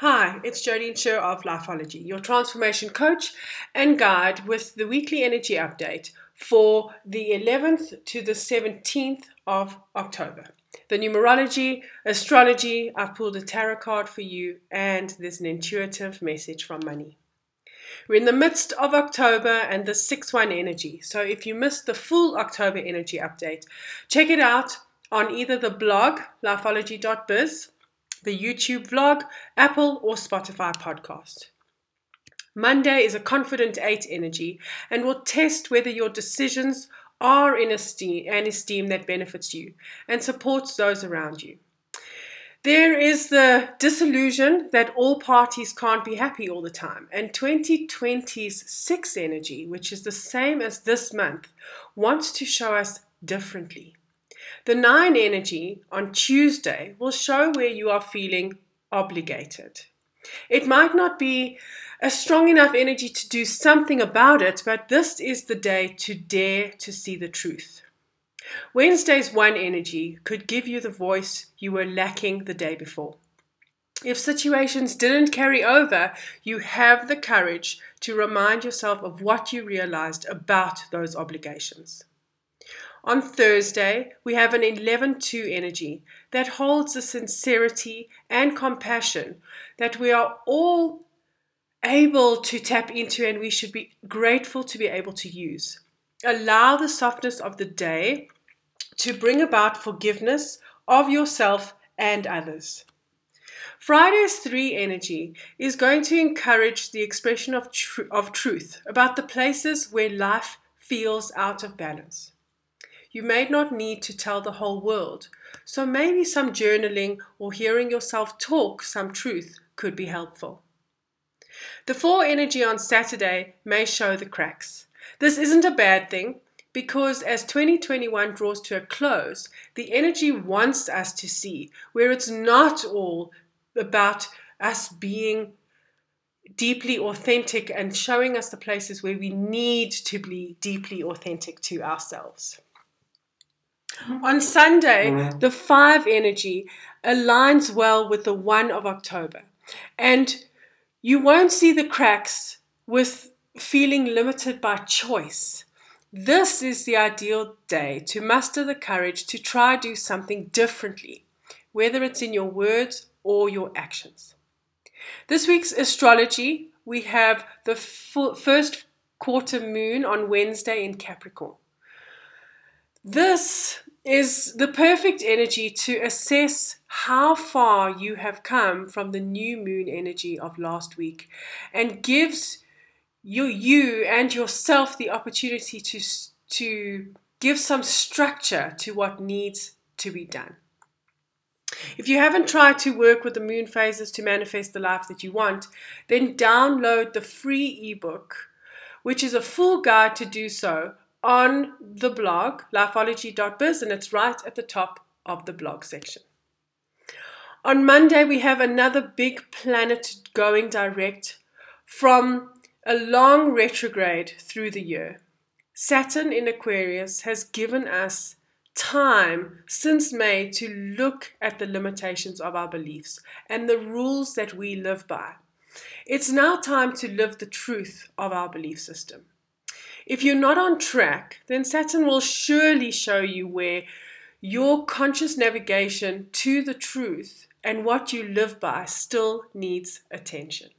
Hi, it's Jodine Sher of Lifeology, your transformation coach and guide with the weekly energy update for the 11th to the 17th of October. The numerology, astrology, I've pulled a tarot card for you, and there's an intuitive message from money. We're in the midst of October and the 6 1 energy. So if you missed the full October energy update, check it out on either the blog, lifeology.biz the YouTube vlog, Apple or Spotify podcast. Monday is a confident 8 energy and will test whether your decisions are in esteem, an esteem that benefits you and supports those around you. There is the disillusion that all parties can't be happy all the time, and 2020's 6 energy, which is the same as this month, wants to show us differently. The nine energy on Tuesday will show where you are feeling obligated. It might not be a strong enough energy to do something about it, but this is the day to dare to see the truth. Wednesday's one energy could give you the voice you were lacking the day before. If situations didn't carry over, you have the courage to remind yourself of what you realized about those obligations. On Thursday, we have an 11 2 energy that holds the sincerity and compassion that we are all able to tap into and we should be grateful to be able to use. Allow the softness of the day to bring about forgiveness of yourself and others. Friday's 3 energy is going to encourage the expression of, tr- of truth about the places where life feels out of balance. You may not need to tell the whole world, so maybe some journaling or hearing yourself talk some truth could be helpful. The 4 energy on Saturday may show the cracks. This isn't a bad thing because as 2021 draws to a close, the energy wants us to see where it's not all about us being deeply authentic and showing us the places where we need to be deeply authentic to ourselves. On Sunday, mm-hmm. the five energy aligns well with the one of October. And you won't see the cracks with feeling limited by choice. This is the ideal day to muster the courage to try do something differently, whether it's in your words or your actions. This week's astrology, we have the first quarter moon on Wednesday in Capricorn. This is the perfect energy to assess how far you have come from the new moon energy of last week and gives you, you and yourself the opportunity to, to give some structure to what needs to be done. If you haven't tried to work with the moon phases to manifest the life that you want, then download the free ebook, which is a full guide to do so on the blog, lifeology.biz, and it's right at the top of the blog section. On Monday, we have another big planet going direct from a long retrograde through the year. Saturn in Aquarius has given us time since May to look at the limitations of our beliefs and the rules that we live by. It's now time to live the truth of our belief system. If you're not on track, then Saturn will surely show you where your conscious navigation to the truth and what you live by still needs attention.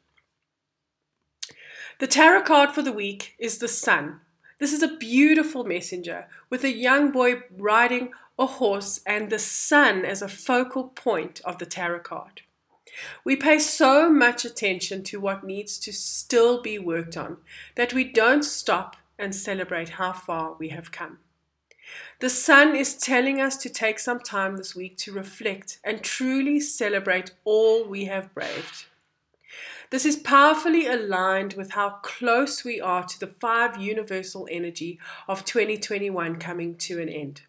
The tarot card for the week is the Sun. This is a beautiful messenger with a young boy riding a horse and the sun as a focal point of the tarot card. We pay so much attention to what needs to still be worked on that we don't stop and celebrate how far we have come. The sun is telling us to take some time this week to reflect and truly celebrate all we have braved. This is powerfully aligned with how close we are to the five universal energy of 2021 coming to an end.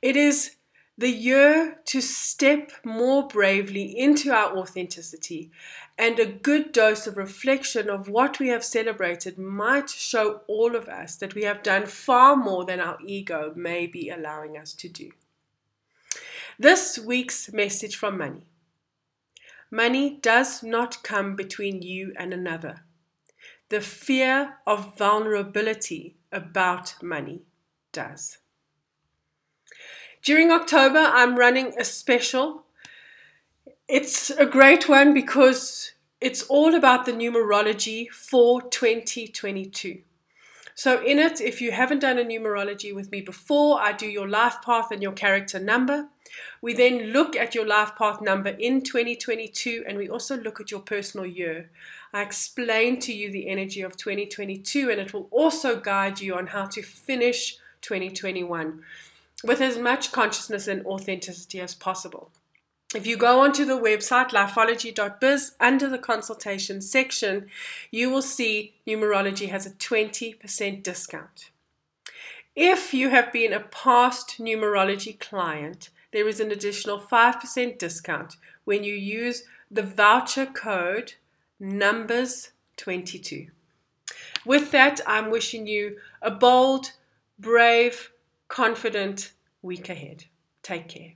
It is the year to step more bravely into our authenticity and a good dose of reflection of what we have celebrated might show all of us that we have done far more than our ego may be allowing us to do. This week's message from money Money does not come between you and another. The fear of vulnerability about money does. During October, I'm running a special. It's a great one because it's all about the numerology for 2022. So, in it, if you haven't done a numerology with me before, I do your life path and your character number. We then look at your life path number in 2022 and we also look at your personal year. I explain to you the energy of 2022 and it will also guide you on how to finish 2021 with as much consciousness and authenticity as possible. If you go onto the website lifeology.biz under the consultation section, you will see numerology has a 20% discount. If you have been a past numerology client, there is an additional 5% discount when you use the voucher code numbers22. With that, I'm wishing you a bold, brave, confident week ahead. Take care.